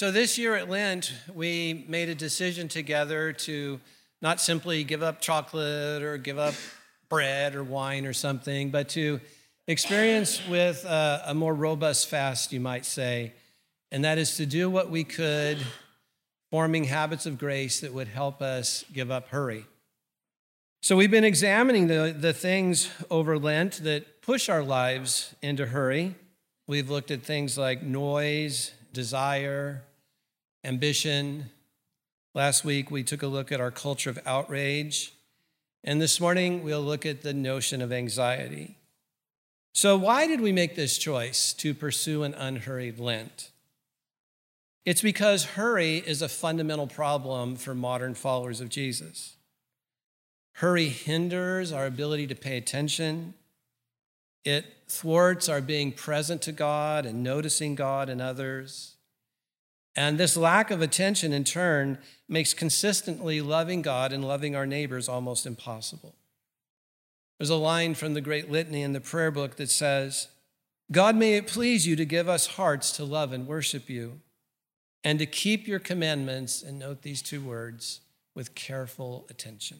So, this year at Lent, we made a decision together to not simply give up chocolate or give up bread or wine or something, but to experience with a, a, more robust fast, you might say, and that is to do what we could, forming habits of grace that would help us give up hurry. So, we've been examining the, the things over Lent that push our lives into hurry. We've looked at things like noise, desire, ambition. Last week, we took a look at our culture of outrage. And this morning, we'll look at the notion of anxiety. So, why did we make this choice to pursue an unhurried Lent? It's because hurry is a fundamental problem for modern followers of Jesus. Hurry hinders our ability to pay attention. It thwarts our being present to God and noticing God and others. And this lack of attention, in turn, makes consistently loving God and loving our neighbors almost impossible. There's a line from the great litany in the prayer book that says, God, may it please you to give us hearts to love and worship you, and to keep your commandments, and note these two words, with careful attention.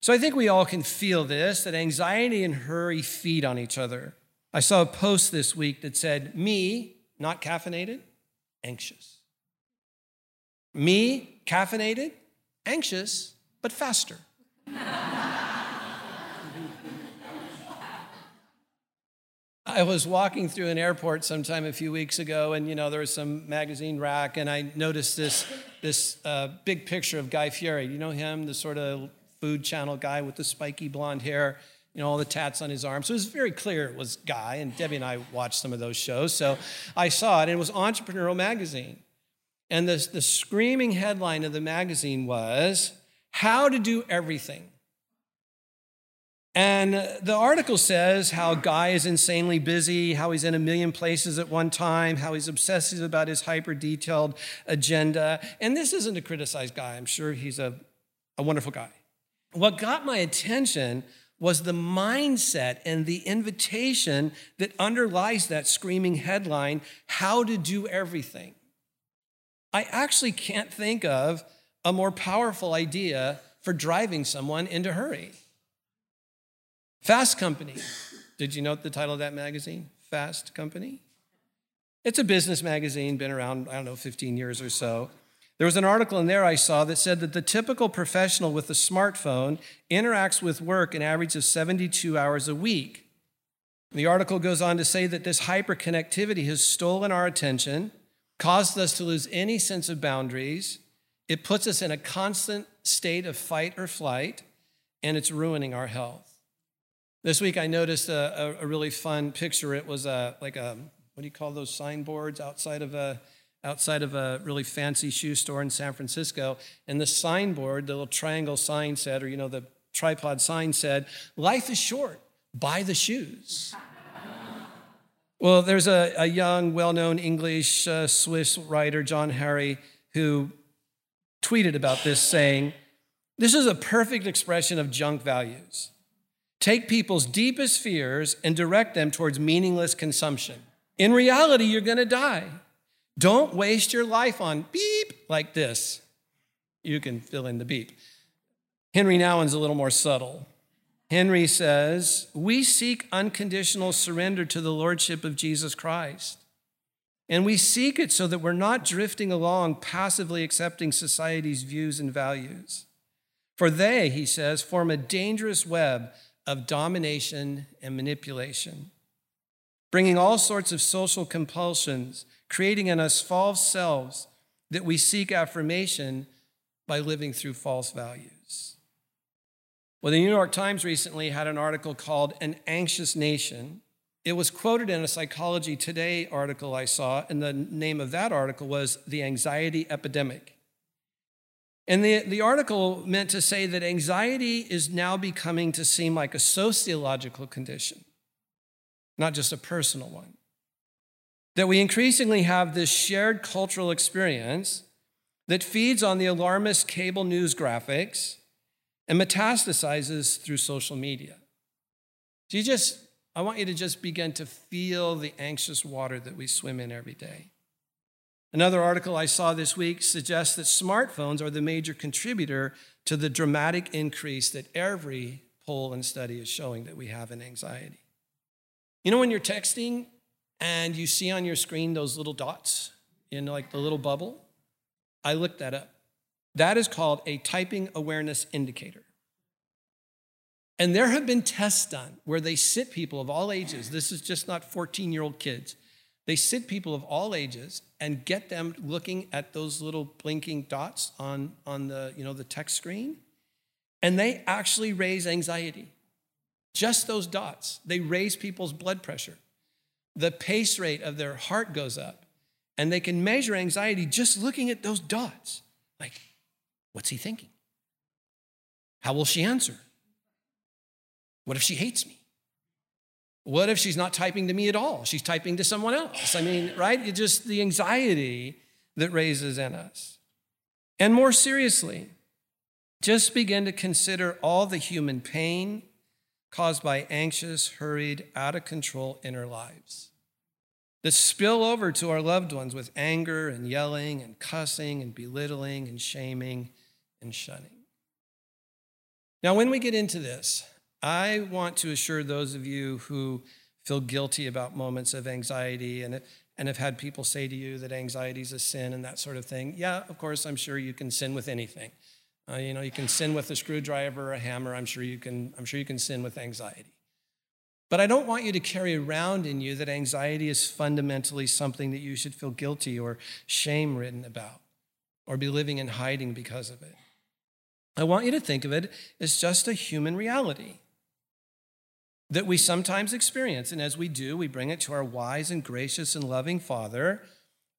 So I think we all can feel this that anxiety and hurry feed on each other. I saw a post this week that said, Me, not caffeinated, anxious. Me, caffeinated, anxious, but faster. I was walking through an airport sometime a few weeks ago, and you know there was some magazine rack, and I noticed this this uh, big picture of Guy Fieri. You know him, the sort of Food Channel guy with the spiky blonde hair, you know, all the tats on his arm. So it was very clear it was Guy, and Debbie and I watched some of those shows. So I saw it, and it was Entrepreneurial Magazine. And the, the screaming headline of the magazine was How to Do Everything. And the article says how Guy is insanely busy, how he's in a million places at one time, how he's obsessive about his hyper detailed agenda. And this isn't to criticize Guy, I'm sure he's a, a wonderful guy. What got my attention was the mindset and the invitation that underlies that screaming headline how to do everything. I actually can't think of a more powerful idea for driving someone into hurry. Fast Company. Did you note the title of that magazine? Fast Company? It's a business magazine, been around, I don't know, 15 years or so. There was an article in there I saw that said that the typical professional with a smartphone interacts with work an average of 72 hours a week. The article goes on to say that this hyperconnectivity has stolen our attention, caused us to lose any sense of boundaries. It puts us in a constant state of fight or flight, and it's ruining our health. This week I noticed a, a, a really fun picture. It was a, like a, what do you call those signboards outside of a, outside of a really fancy shoe store in San Francisco. And the signboard, the little triangle sign said, or you know, the tripod sign said, Life is short, buy the shoes. well, there's a, a young, well known English uh, Swiss writer, Johann Hari, who tweeted about this saying, This is a perfect expression of junk values. Take people's deepest fears and direct them towards meaningless consumption. In reality, you're to die. Don't waste your life on beep like this. You can fill in the beep. Henri Nouwen's a little more subtle. Henri says, We seek unconditional surrender to the Lordship of Jesus Christ. And we seek it so that we're not drifting along passively accepting society's views and values. For they, he says, form a dangerous web of domination and manipulation, bringing all sorts of social compulsions creating in us false selves that we seek affirmation by living through false values. Well, the New York Times recently had an article called An Anxious Nation. It was quoted in a Psychology Today article I saw, and the name of that article was The Anxiety Epidemic. And the, the article meant to say that anxiety is now becoming to seem like a sociological condition, not just a personal one that we increasingly have this shared cultural experience that feeds on the alarmist cable news graphics and metastasizes through social media. So you just, I want you to just begin to feel the anxious water that we swim in every day. Another article I saw this week suggests that smartphones are the major contributor to the dramatic increase that every poll and study is showing that we have in anxiety. You know, when you're texting and you see on your screen those little dots in like the little bubble? I looked that up. That is called a typing awareness indicator. And there have been tests done where they sit people of all ages, this is just not 14 year old kids, they sit people of all ages and get them looking at those little blinking dots on, on the, you know, the text screen, and they actually raise anxiety. Just those dots. They raise people's blood pressure. The pace rate of their heart goes up, and they can measure anxiety just looking at those dots. Like, what's he thinking? How will she answer? What if she hates me? What if she's not typing to me at all? She's typing to someone else. I mean, right? It's just the anxiety that raises in us. And more seriously, just begin to consider all the human pain caused by anxious, hurried, out of control inner lives that spill over to our loved ones with anger and yelling and cussing and belittling and shaming and shunning. Now, when we get into this, I want to assure those of you who feel guilty about moments of anxiety and, and have had people say to you that anxiety is a sin and that sort of thing. Yeah, of course, I'm sure you can sin with anything. Uh, you know, you can sin with a screwdriver or a hammer. I'm sure you can. I'm sure you can sin with anxiety. But I don't want you to carry around in you that anxiety is fundamentally something that you should feel guilty or shame ridden about, or be living in hiding because of it. I want you to think of it as just a human reality that we sometimes experience. And as we do, we bring it to our wise and gracious and loving Father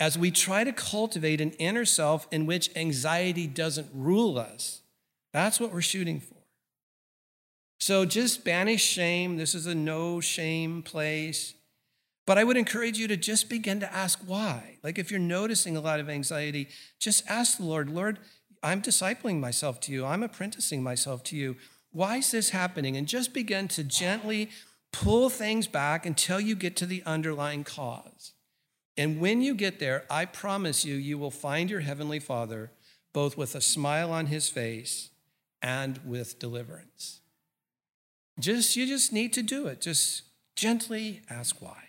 as we try to cultivate an inner self in which anxiety doesn't rule us. That's what we're shooting for. So just banish shame. This is a no shame place. But I would encourage you to just begin to ask why. Like if you're noticing a lot of anxiety, just ask the Lord, Lord, I'm discipling myself to you, I'm apprenticing myself to you. Why is this happening? And just begin to gently pull things back until you get to the underlying cause. And when you get there, I promise you, you will find your Heavenly Father both with a smile on his face and with deliverance. Just, you just need to do it. Just gently ask why.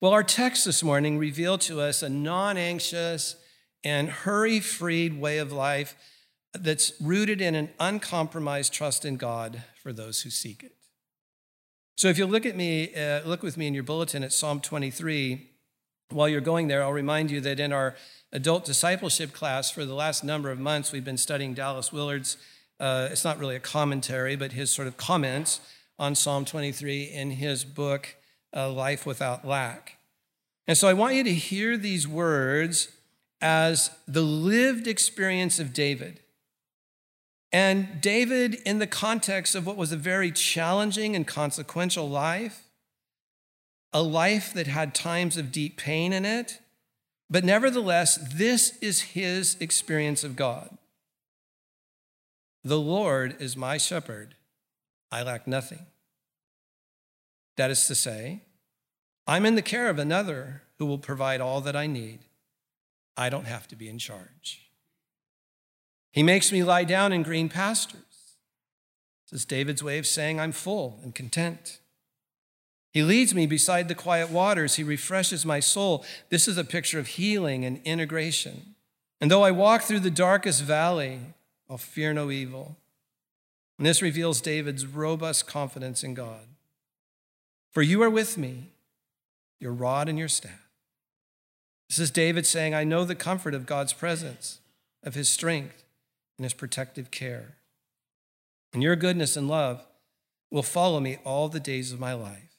Well, our text this morning revealed to us a non anxious and hurry freed way of life that's rooted in an uncompromised trust in God for those who seek it. So if you look at me, uh, look with me in your bulletin at Psalm 23. While you're going there, I'll remind you that in our adult discipleship class for the last number of months, we've been studying Dallas Willard's. Uh, it's not really a commentary, but his sort of comments on Psalm 23 in his book, uh, Life Without Lack. And so I want you to hear these words as the lived experience of David. And David, in the context of what was a very challenging and consequential life, a life that had times of deep pain in it, but nevertheless, this is his experience of God. The Lord is my shepherd, I lack nothing. That is to say, I'm in the care of another who will provide all that I need. I don't have to be in charge. He makes me lie down in green pastures. This is David's way of saying I'm full and content. He leads me beside the quiet waters. He refreshes my soul. This is a picture of healing and integration. And though I walk through the darkest valley, I'll fear no evil. And this reveals David's robust confidence in God. For you are with me, your rod and your staff. This is David saying, I know the comfort of God's presence, of his strength and his protective care. And your goodness and love will follow me all the days of my life.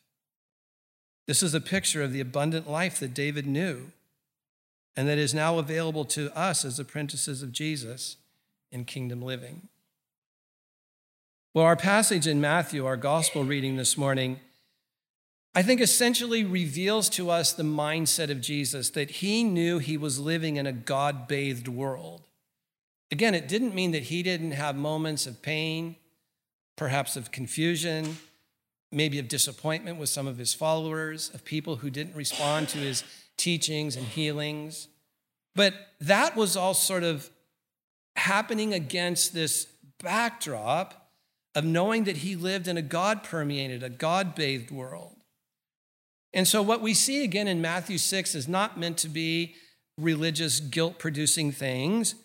This is a picture of the abundant life that David knew and that is now available to us as apprentices of Jesus in kingdom living. Well, our passage in Matthew, our gospel reading this morning, I think essentially reveals to us the mindset of Jesus that he knew he was living in a God bathed world. Again, it didn't mean that he didn't have moments of pain, perhaps of confusion, maybe of disappointment with some of his followers, of people who didn't respond to his teachings and healings. But that was all sort of happening against this backdrop of knowing that he lived in a God permeated, a God bathed world. And so, what we see again in Matthew 6 is not meant to be religious, guilt producing things.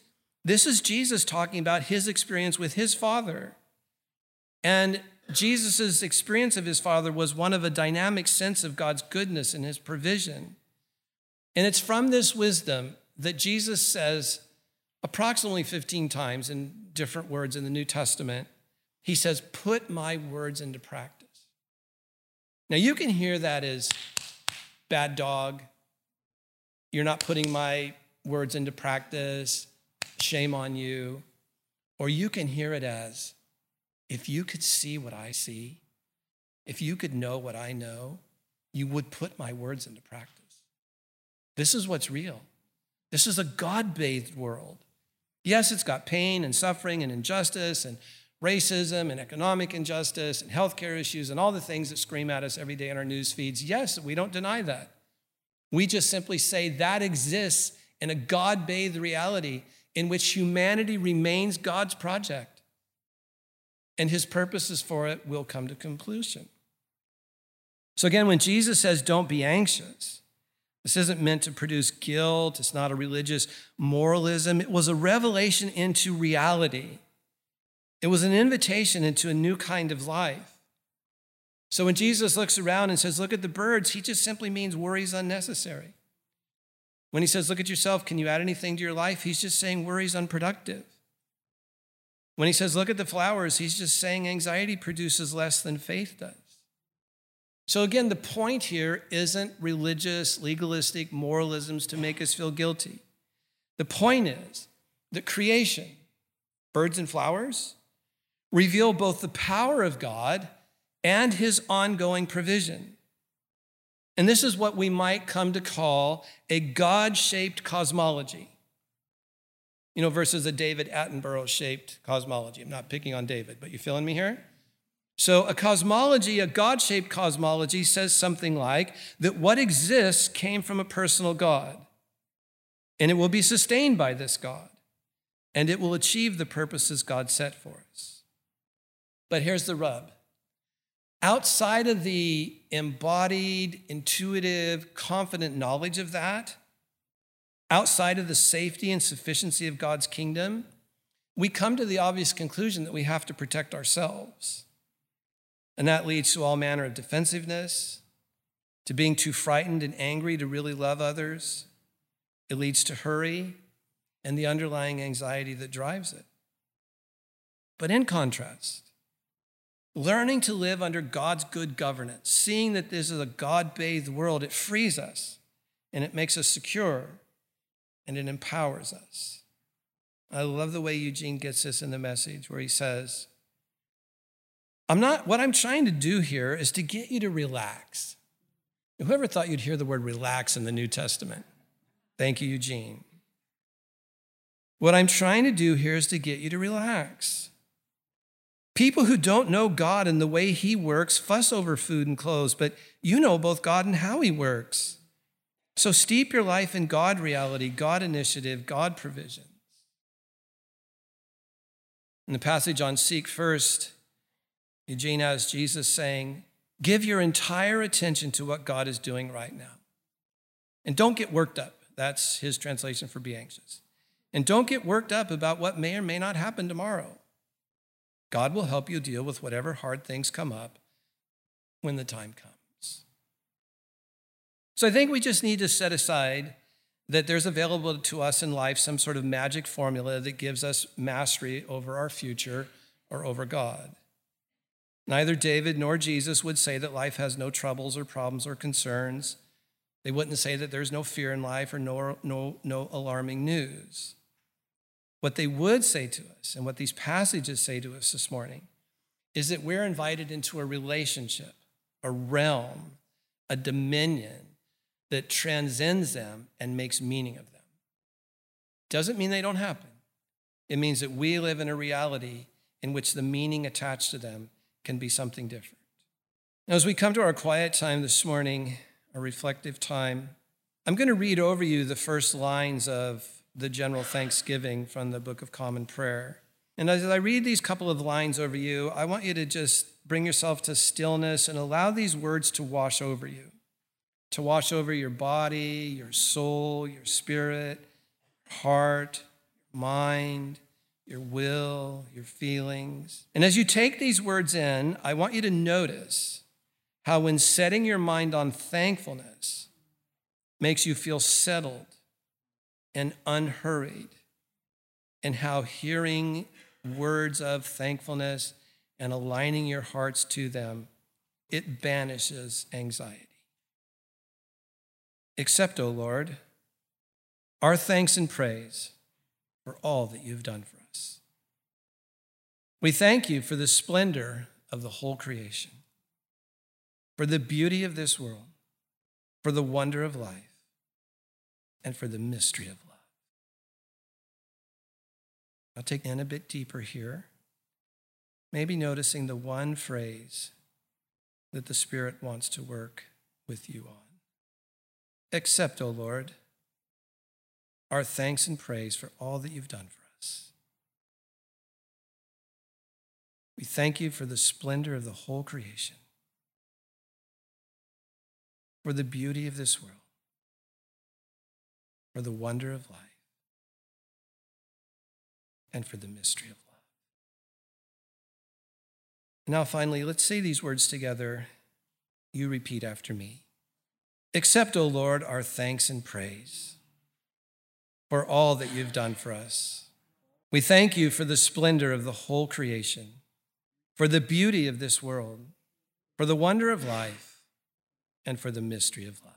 This is Jesus talking about his experience with his Father. And Jesus' experience of his Father was one of a dynamic sense of God's goodness and his provision. And it's from this wisdom that Jesus says approximately 15 times in different words in the New Testament, he says, Put my words into practice. Now, you can hear that as bad dog. You're not putting my words into practice. Shame on you. Or you can hear it as if you could see what I see, if you could know what I know, you would put my words into practice. This is what's real. This is a God bathed world. Yes, it's got pain and suffering and injustice and racism and economic injustice and healthcare issues and all the things that scream at us every day in our news feeds. Yes, we don't deny that. We just simply say that exists in a God bathed reality in which humanity remains God's project and his purposes for it will come to conclusion. So, again, when Jesus says, don't be anxious, this isn't meant to produce guilt. It's not a religious moralism. It was a revelation into reality. It was an invitation into a new kind of life. So when Jesus looks around and says, Look at the birds, he just simply means worries unnecessary. When he says, Look at yourself, can you add anything to your life? He's just saying worries unproductive. When he says, Look at the flowers, he's just saying anxiety produces less than faith does. So, again, the point here isn't religious, legalistic moralisms to make us feel guilty. The point is that creation, birds and flowers, reveal both the power of God and his ongoing provision. And this is what we might come to call a God shaped cosmology. You know, versus a David Attenborough shaped cosmology. I'm not picking on David, but you feeling me here? So, a cosmology, a God shaped cosmology, says something like that what exists came from a personal God, and it will be sustained by this God, and it will achieve the purposes God set for us. But here's the rub outside of the embodied, intuitive, confident knowledge of that, outside of the safety and sufficiency of God's kingdom, we come to the obvious conclusion that we have to protect ourselves. And that leads to all manner of defensiveness, to being too frightened and angry to really love others. It leads to hurry and the underlying anxiety that drives it. But in contrast, learning to live under God's good governance, seeing that this is a God bathed world, it frees us and it makes us secure and it empowers us. I love the way Eugene gets this in the message where he says, I'm not, what I'm trying to do here is to get you to relax. Whoever thought you'd hear the word relax in the New Testament? Thank you, Eugene. What I'm trying to do here is to get you to relax. People who don't know God and the way He works fuss over food and clothes, but you know both God and how He works. So steep your life in God reality, God initiative, God provisions. In the passage on Seek First, Eugene has Jesus saying, Give your entire attention to what God is doing right now. And don't get worked up. That's his translation for be anxious. And don't get worked up about what may or may not happen tomorrow. God will help you deal with whatever hard things come up when the time comes. So I think we just need to set aside that there's available to us in life some sort of magic formula that gives us mastery over our future or over God. Neither David nor Jesus would say that life has no troubles or problems or concerns. They wouldn't say that there's no fear in life or no, no, no alarming news. What they would say to us, and what these passages say to us this morning, is that we're invited into a relationship, a realm, a dominion that transcends them and makes meaning of them. Doesn't mean they don't happen. It means that we live in a reality in which the meaning attached to them can be something different. Now, as we come to our quiet time this morning, a reflective time, I'm going to read over you the first lines of the general thanksgiving from the Book of Common Prayer. And as I read these couple of lines over you, I want you to just bring yourself to stillness and allow these words to wash over you, to wash over your body, your soul, your spirit, heart, mind, your will, your feelings. And as you take these words in, I want you to notice how, when setting your mind on thankfulness, makes you feel settled and unhurried, and how hearing words of thankfulness and aligning your hearts to them, it banishes anxiety. Accept, O Lord, our thanks and praise for all that you've done for us. We thank you for the splendor of the whole creation, for the beauty of this world, for the wonder of life, and for the mystery of love. I'll take in a bit deeper here. Maybe noticing the one phrase that the Spirit wants to work with you on. Accept, O Lord, our thanks and praise for all that you've done for us. We thank you for the splendor of the whole creation, for the beauty of this world, for the wonder of life, and for the mystery of love. Now, finally, let's say these words together. You repeat after me. Accept, O Lord, our thanks and praise for all that you've done for us. We thank you for the splendor of the whole creation, for the beauty of this world, for the wonder of life, and for the mystery of love.